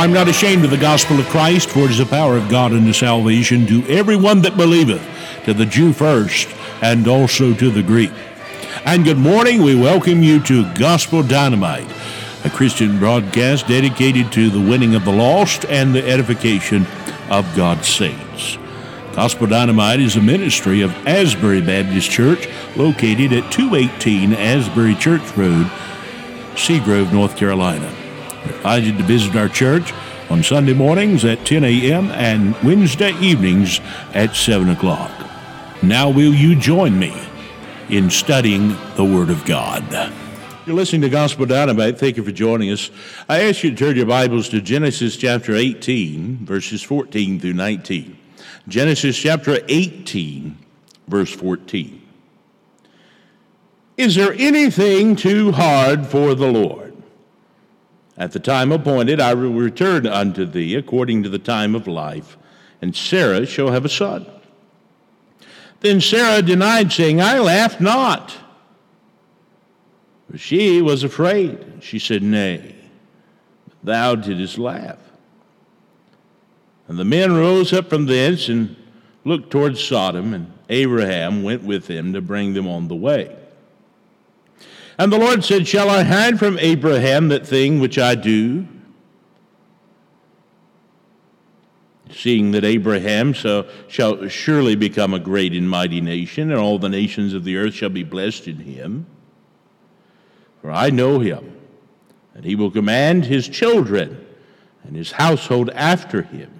I'm not ashamed of the gospel of Christ, for it is the power of God unto salvation to everyone that believeth, to the Jew first, and also to the Greek. And good morning. We welcome you to Gospel Dynamite, a Christian broadcast dedicated to the winning of the lost and the edification of God's saints. Gospel Dynamite is a ministry of Asbury Baptist Church located at 218 Asbury Church Road, Seagrove, North Carolina. Invited to visit our church on Sunday mornings at 10 a.m. and Wednesday evenings at 7 o'clock. Now, will you join me in studying the Word of God? You're listening to Gospel Dynamite. Thank you for joining us. I ask you to turn your Bibles to Genesis chapter 18, verses 14 through 19. Genesis chapter 18, verse 14. Is there anything too hard for the Lord? At the time appointed, I will return unto thee according to the time of life, and Sarah shall have a son. Then Sarah denied, saying, I laughed not. For she was afraid. She said, Nay, thou didst laugh. And the men rose up from thence and looked towards Sodom, and Abraham went with them to bring them on the way. And the Lord said, Shall I hide from Abraham that thing which I do? Seeing that Abraham so shall surely become a great and mighty nation, and all the nations of the earth shall be blessed in him. For I know him, and he will command his children and his household after him.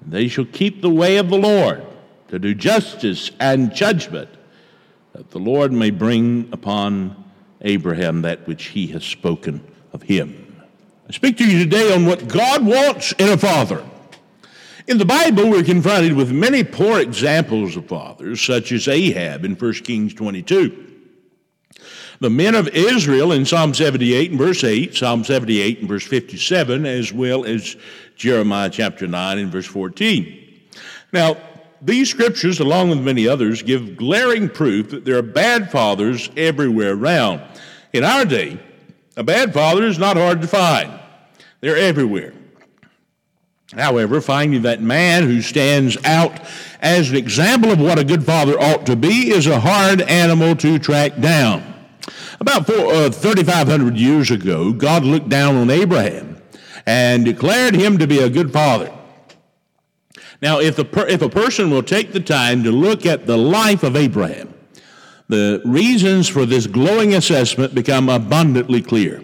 And they shall keep the way of the Lord to do justice and judgment that the Lord may bring upon Abraham that which he has spoken of him. I speak to you today on what God wants in a father. In the Bible, we're confronted with many poor examples of fathers, such as Ahab in 1 Kings 22. The men of Israel in Psalm 78 and verse 8, Psalm 78 and verse 57, as well as Jeremiah chapter 9 and verse 14. Now, these scriptures, along with many others, give glaring proof that there are bad fathers everywhere around. In our day, a bad father is not hard to find, they're everywhere. However, finding that man who stands out as an example of what a good father ought to be is a hard animal to track down. About uh, 3,500 years ago, God looked down on Abraham and declared him to be a good father. Now, if, per, if a person will take the time to look at the life of Abraham, the reasons for this glowing assessment become abundantly clear.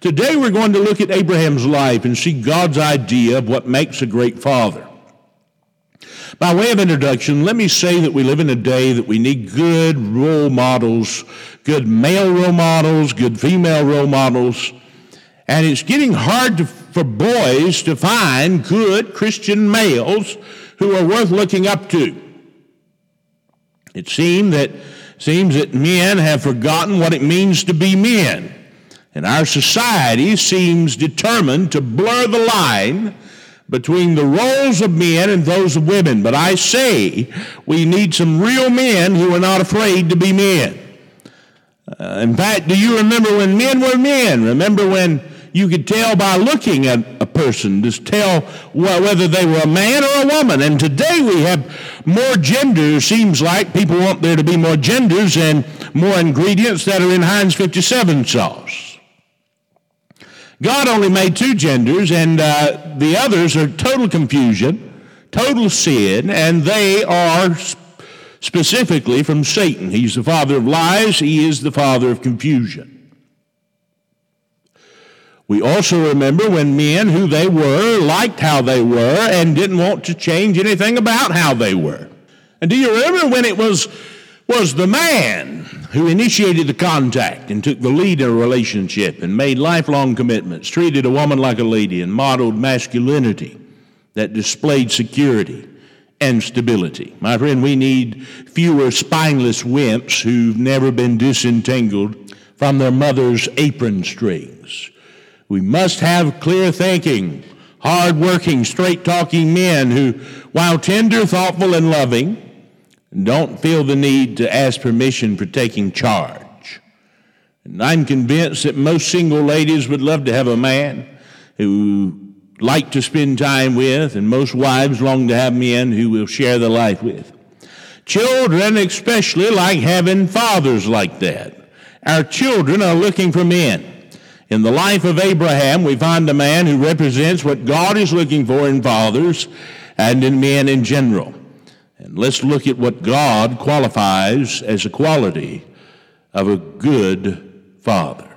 Today, we're going to look at Abraham's life and see God's idea of what makes a great father. By way of introduction, let me say that we live in a day that we need good role models, good male role models, good female role models, and it's getting hard to for boys to find good Christian males who are worth looking up to. It seems that, seems that men have forgotten what it means to be men. And our society seems determined to blur the line between the roles of men and those of women. But I say we need some real men who are not afraid to be men. Uh, in fact, do you remember when men were men? Remember when you could tell by looking at a person, just tell whether they were a man or a woman. And today we have more genders, seems like people want there to be more genders and more ingredients that are in Heinz 57 sauce. God only made two genders, and uh, the others are total confusion, total sin, and they are specifically from Satan. He's the father of lies, he is the father of confusion. We also remember when men, who they were, liked how they were and didn't want to change anything about how they were. And do you remember when it was, was the man who initiated the contact and took the lead in a relationship and made lifelong commitments, treated a woman like a lady, and modeled masculinity that displayed security and stability? My friend, we need fewer spineless wimps who've never been disentangled from their mother's apron strings we must have clear thinking, hard working, straight talking men who, while tender, thoughtful, and loving, don't feel the need to ask permission for taking charge. And I'm convinced that most single ladies would love to have a man who like to spend time with, and most wives long to have men who will share the life with. Children especially like having fathers like that. Our children are looking for men. In the life of Abraham, we find a man who represents what God is looking for in fathers and in men in general. And let's look at what God qualifies as a quality of a good father.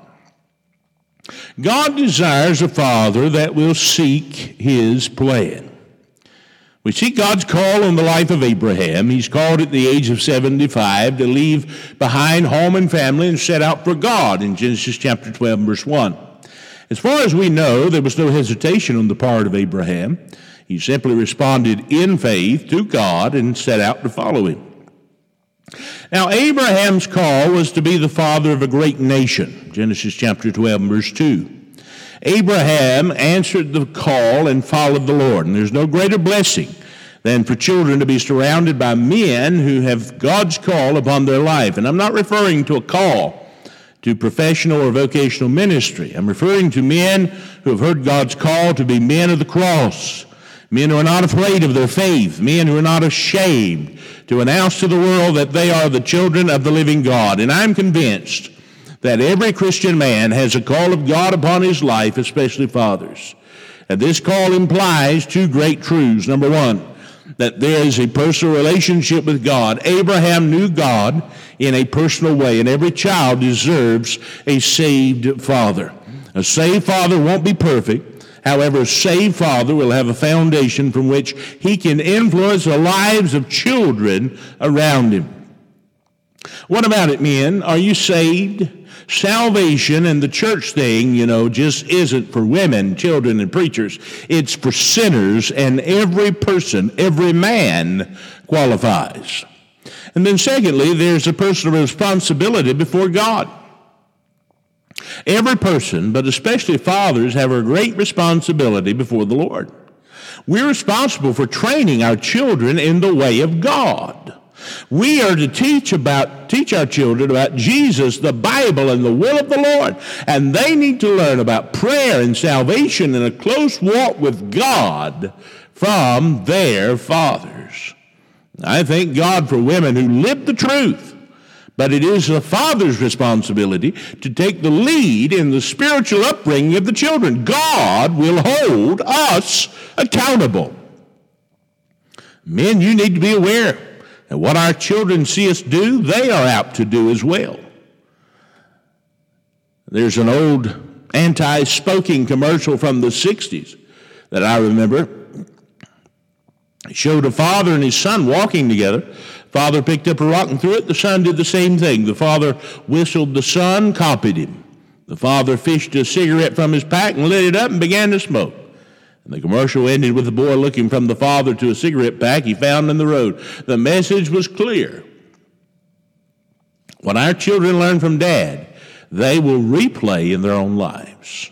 God desires a father that will seek his plan. We see God's call on the life of Abraham. He's called at the age of 75 to leave behind home and family and set out for God in Genesis chapter 12, verse 1. As far as we know, there was no hesitation on the part of Abraham. He simply responded in faith to God and set out to follow him. Now, Abraham's call was to be the father of a great nation, Genesis chapter 12, verse 2. Abraham answered the call and followed the Lord. And there's no greater blessing than for children to be surrounded by men who have God's call upon their life. And I'm not referring to a call to professional or vocational ministry. I'm referring to men who have heard God's call to be men of the cross, men who are not afraid of their faith, men who are not ashamed to announce to the world that they are the children of the living God. And I'm convinced that every Christian man has a call of God upon his life, especially fathers. And this call implies two great truths. Number one, that there is a personal relationship with God. Abraham knew God in a personal way, and every child deserves a saved father. A saved father won't be perfect. However, a saved father will have a foundation from which he can influence the lives of children around him. What about it, men? Are you saved? Salvation and the church thing, you know, just isn't for women, children, and preachers. It's for sinners, and every person, every man qualifies. And then, secondly, there's a personal responsibility before God. Every person, but especially fathers, have a great responsibility before the Lord. We're responsible for training our children in the way of God. We are to teach about teach our children about Jesus, the Bible, and the will of the Lord. And they need to learn about prayer and salvation and a close walk with God from their fathers. I thank God for women who live the truth. But it is the father's responsibility to take the lead in the spiritual upbringing of the children. God will hold us accountable. Men, you need to be aware and what our children see us do, they are apt to do as well. There's an old anti smoking commercial from the 60s that I remember. It showed a father and his son walking together. Father picked up a rock and threw it. The son did the same thing. The father whistled. The son copied him. The father fished a cigarette from his pack and lit it up and began to smoke. And the commercial ended with the boy looking from the father to a cigarette pack he found in the road. The message was clear. When our children learn from dad, they will replay in their own lives.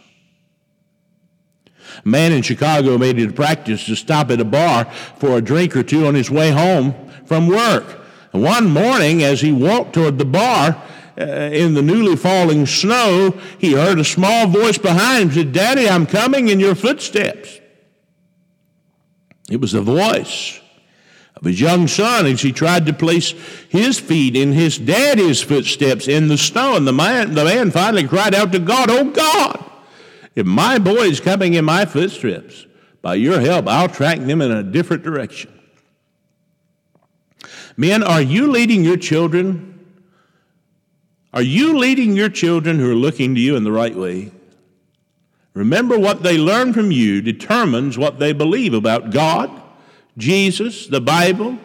A man in Chicago made it a practice to stop at a bar for a drink or two on his way home from work. One morning, as he walked toward the bar, uh, in the newly falling snow, he heard a small voice behind him said, Daddy, I'm coming in your footsteps. It was the voice of his young son as he tried to place his feet in his daddy's footsteps in the snow. And the man, the man finally cried out to God, Oh God, if my boy is coming in my footsteps, by your help, I'll track them in a different direction. Men, are you leading your children? Are you leading your children who are looking to you in the right way? Remember, what they learn from you determines what they believe about God, Jesus, the Bible,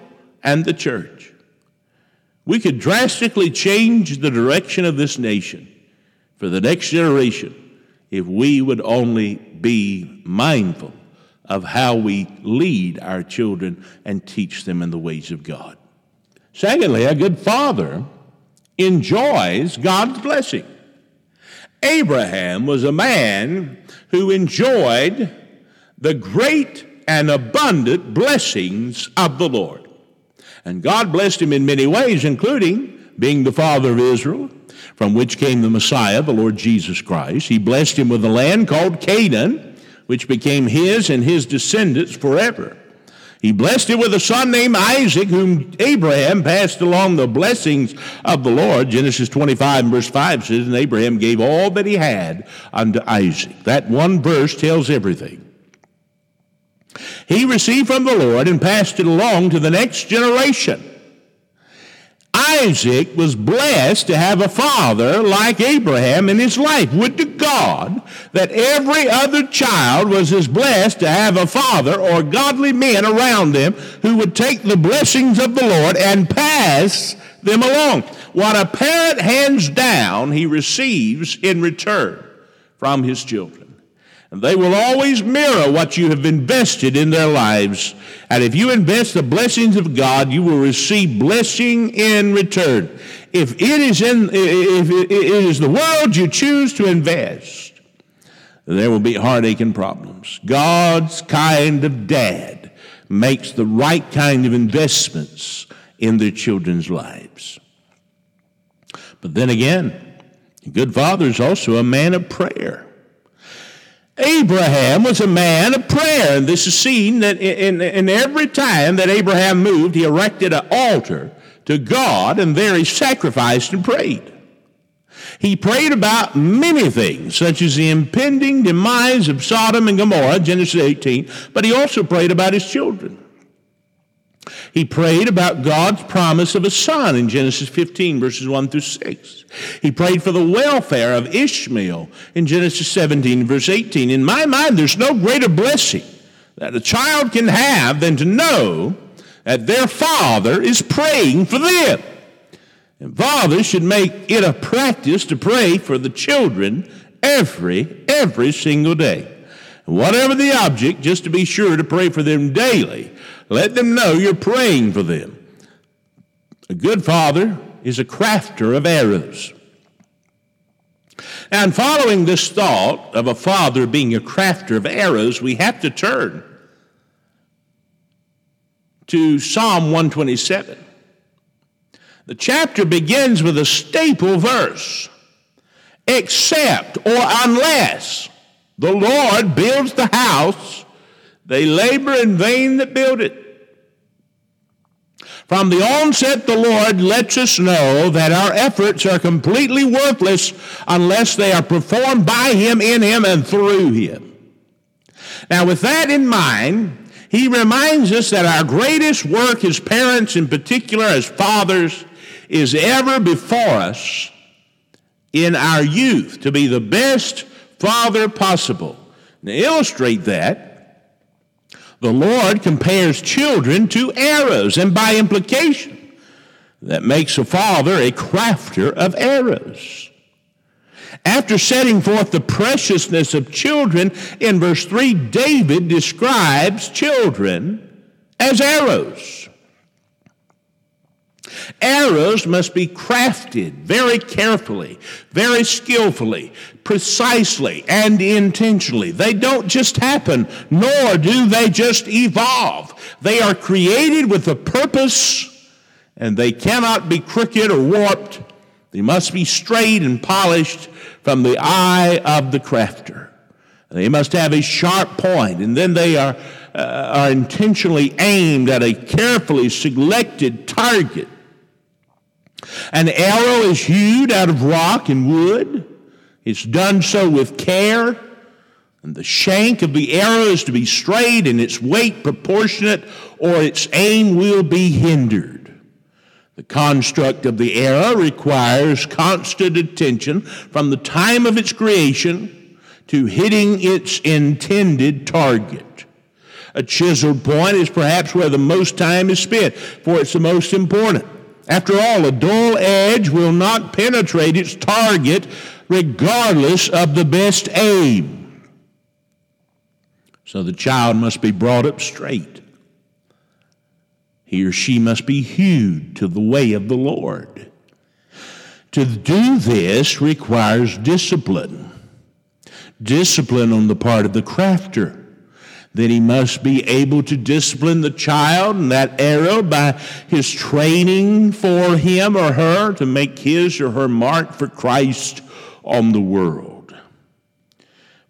and the church. We could drastically change the direction of this nation for the next generation if we would only be mindful of how we lead our children and teach them in the ways of God. Secondly, a good father enjoys God's blessing. Abraham was a man who enjoyed the great and abundant blessings of the Lord. And God blessed him in many ways, including being the father of Israel, from which came the Messiah, the Lord Jesus Christ. He blessed him with a land called Canaan, which became his and his descendants forever. He blessed it with a son named Isaac, whom Abraham passed along the blessings of the Lord. Genesis 25 and verse 5 says, And Abraham gave all that he had unto Isaac. That one verse tells everything. He received from the Lord and passed it along to the next generation. Isaac was blessed to have a father like Abraham in his life. Would to God that every other child was as blessed to have a father or godly men around them who would take the blessings of the Lord and pass them along. What a parent hands down, he receives in return from his children. And they will always mirror what you have invested in their lives. And if you invest the blessings of God, you will receive blessing in return. If it is in, if it is the world you choose to invest, there will be heartache and problems. God's kind of dad makes the right kind of investments in their children's lives. But then again, a good father is also a man of prayer. Abraham was a man of prayer, and this is seen that in, in every time that Abraham moved, he erected an altar to God, and there he sacrificed and prayed. He prayed about many things, such as the impending demise of Sodom and Gomorrah, Genesis 18, but he also prayed about his children. He prayed about God's promise of a son in Genesis 15, verses 1 through 6. He prayed for the welfare of Ishmael in Genesis 17, verse 18. In my mind, there's no greater blessing that a child can have than to know that their father is praying for them. And fathers should make it a practice to pray for the children every, every single day. whatever the object, just to be sure to pray for them daily let them know you're praying for them. A good father is a crafter of arrows. And following this thought of a father being a crafter of arrows, we have to turn to Psalm 127. The chapter begins with a staple verse except or unless the Lord builds the house, they labor in vain that build it. From the onset, the Lord lets us know that our efforts are completely worthless unless they are performed by Him, in Him, and through Him. Now, with that in mind, He reminds us that our greatest work as parents, in particular as fathers, is ever before us in our youth to be the best father possible. To illustrate that, the Lord compares children to arrows, and by implication, that makes a father a crafter of arrows. After setting forth the preciousness of children, in verse 3, David describes children as arrows. Arrows must be crafted very carefully, very skillfully, precisely, and intentionally. They don't just happen, nor do they just evolve. They are created with a purpose, and they cannot be crooked or warped. They must be straight and polished from the eye of the crafter. They must have a sharp point, and then they are, uh, are intentionally aimed at a carefully selected target. An arrow is hewed out of rock and wood. It's done so with care. And the shank of the arrow is to be straight and its weight proportionate, or its aim will be hindered. The construct of the arrow requires constant attention from the time of its creation to hitting its intended target. A chiseled point is perhaps where the most time is spent, for it's the most important. After all, a dull edge will not penetrate its target regardless of the best aim. So the child must be brought up straight. He or she must be hewed to the way of the Lord. To do this requires discipline. Discipline on the part of the crafter that he must be able to discipline the child and that arrow by his training for him or her to make his or her mark for Christ on the world.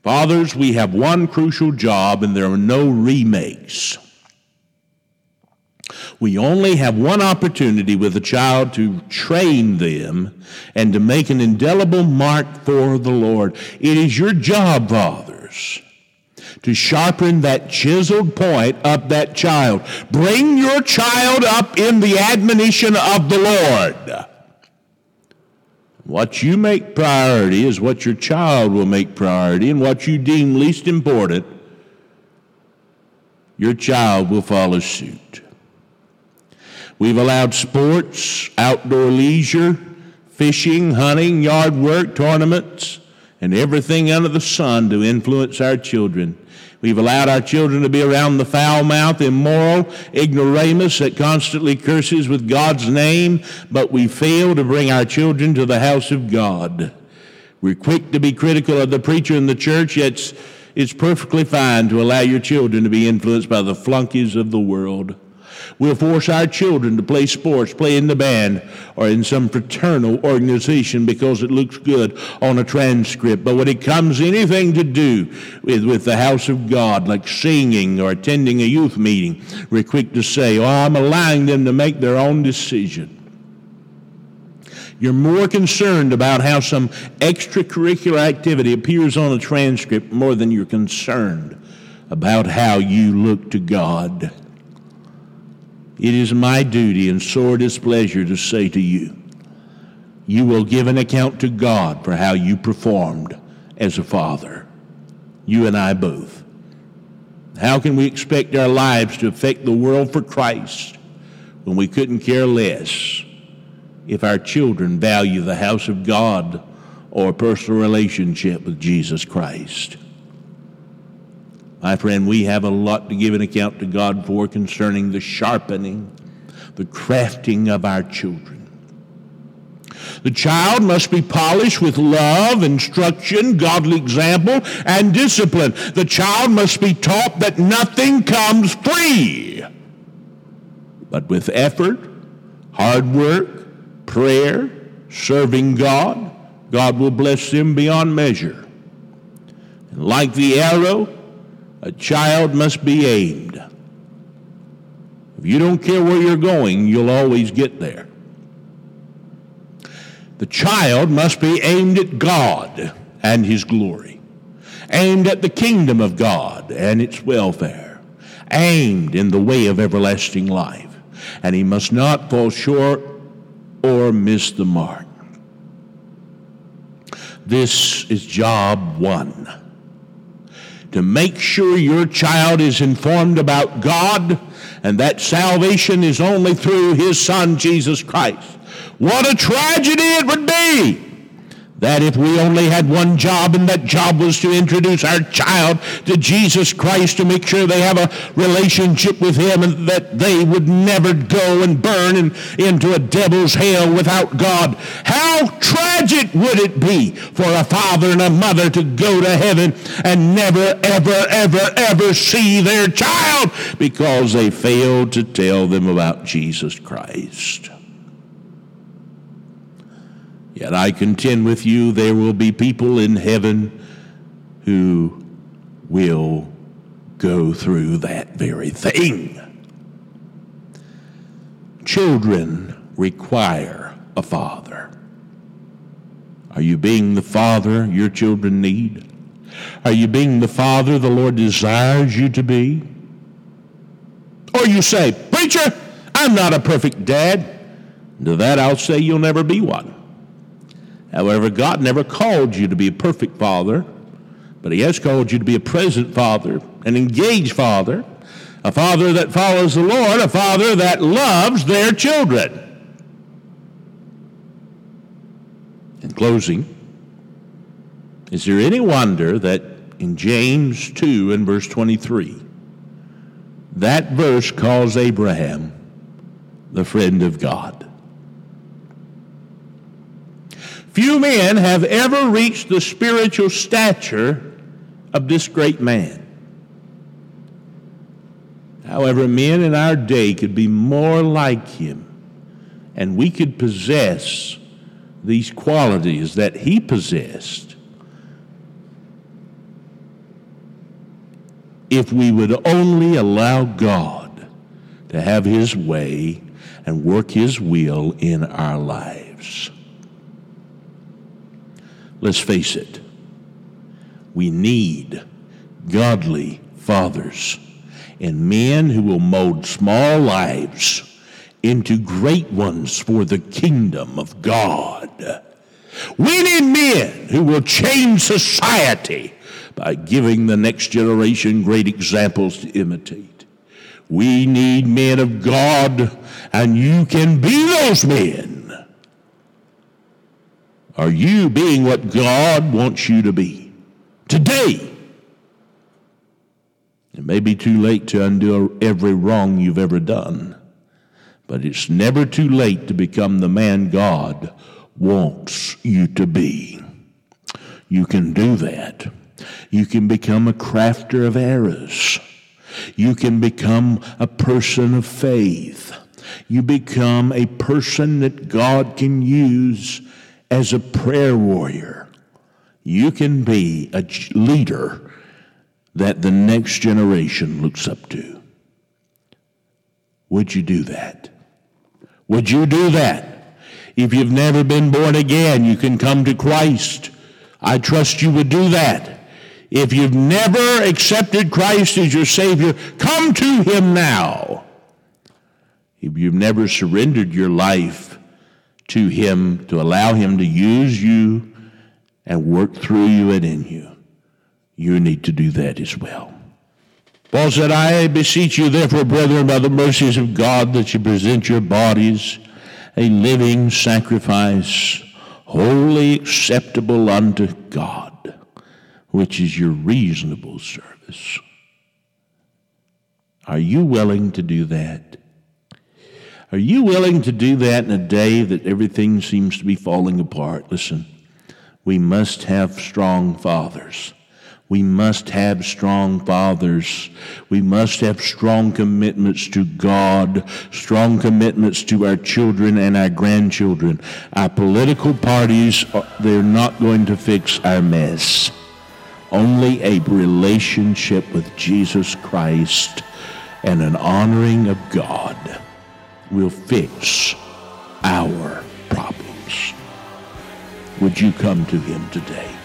Fathers, we have one crucial job, and there are no remakes. We only have one opportunity with a child to train them and to make an indelible mark for the Lord. It is your job, fathers, to sharpen that chiseled point up that child. Bring your child up in the admonition of the Lord. What you make priority is what your child will make priority, and what you deem least important, your child will follow suit. We've allowed sports, outdoor leisure, fishing, hunting, yard work, tournaments, and everything under the sun to influence our children. We've allowed our children to be around the foul mouth, immoral ignoramus that constantly curses with God's name, but we fail to bring our children to the house of God. We're quick to be critical of the preacher in the church, yet it's, it's perfectly fine to allow your children to be influenced by the flunkies of the world. We'll force our children to play sports, play in the band, or in some fraternal organization because it looks good on a transcript. But when it comes anything to do with, with the house of God, like singing or attending a youth meeting, we're quick to say, oh, I'm allowing them to make their own decision. You're more concerned about how some extracurricular activity appears on a transcript more than you're concerned about how you look to God. It is my duty and sore displeasure to say to you, you will give an account to God for how you performed as a father. You and I both. How can we expect our lives to affect the world for Christ when we couldn't care less if our children value the house of God or a personal relationship with Jesus Christ? My friend, we have a lot to give an account to God for concerning the sharpening, the crafting of our children. The child must be polished with love, instruction, godly example, and discipline. The child must be taught that nothing comes free, but with effort, hard work, prayer, serving God, God will bless them beyond measure. And like the arrow, a child must be aimed. If you don't care where you're going, you'll always get there. The child must be aimed at God and His glory, aimed at the kingdom of God and its welfare, aimed in the way of everlasting life, and he must not fall short or miss the mark. This is job one to make sure your child is informed about God and that salvation is only through his son Jesus Christ. What a tragedy it would be that if we only had one job and that job was to introduce our child to Jesus Christ to make sure they have a relationship with him and that they would never go and burn in, into a devil's hell without God. How tragic would it be for a father and a mother to go to heaven and never, ever, ever, ever see their child because they failed to tell them about Jesus Christ. Yet I contend with you, there will be people in heaven who will go through that very thing. Children require a father. Are you being the father your children need? Are you being the father the Lord desires you to be? Or you say, Preacher, I'm not a perfect dad. To that I'll say you'll never be one. However, God never called you to be a perfect father, but He has called you to be a present father, an engaged father, a father that follows the Lord, a father that loves their children. In closing, is there any wonder that in James 2 and verse 23, that verse calls Abraham the friend of God? Few men have ever reached the spiritual stature of this great man. However, men in our day could be more like him, and we could possess these qualities that he possessed. if we would only allow God to have his way and work his will in our lives. Let's face it, we need godly fathers and men who will mold small lives into great ones for the kingdom of God. We need men who will change society by giving the next generation great examples to imitate. We need men of God, and you can be those men. Are you being what God wants you to be today? It may be too late to undo every wrong you've ever done, but it's never too late to become the man God wants you to be. You can do that. You can become a crafter of errors. You can become a person of faith. You become a person that God can use as a prayer warrior. You can be a leader that the next generation looks up to. Would you do that? Would you do that? If you've never been born again, you can come to Christ. I trust you would do that. If you've never accepted Christ as your Savior, come to Him now. If you've never surrendered your life to Him to allow Him to use you and work through you and in you, you need to do that as well. Paul said, I beseech you, therefore, brethren, by the mercies of God, that you present your bodies a living sacrifice, holy acceptable unto God, which is your reasonable service. Are you willing to do that? Are you willing to do that in a day that everything seems to be falling apart? Listen, we must have strong fathers we must have strong fathers. We must have strong commitments to God, strong commitments to our children and our grandchildren. Our political parties, uh, they're not going to fix our mess. Only a relationship with Jesus Christ and an honoring of God will fix our problems. Would you come to him today?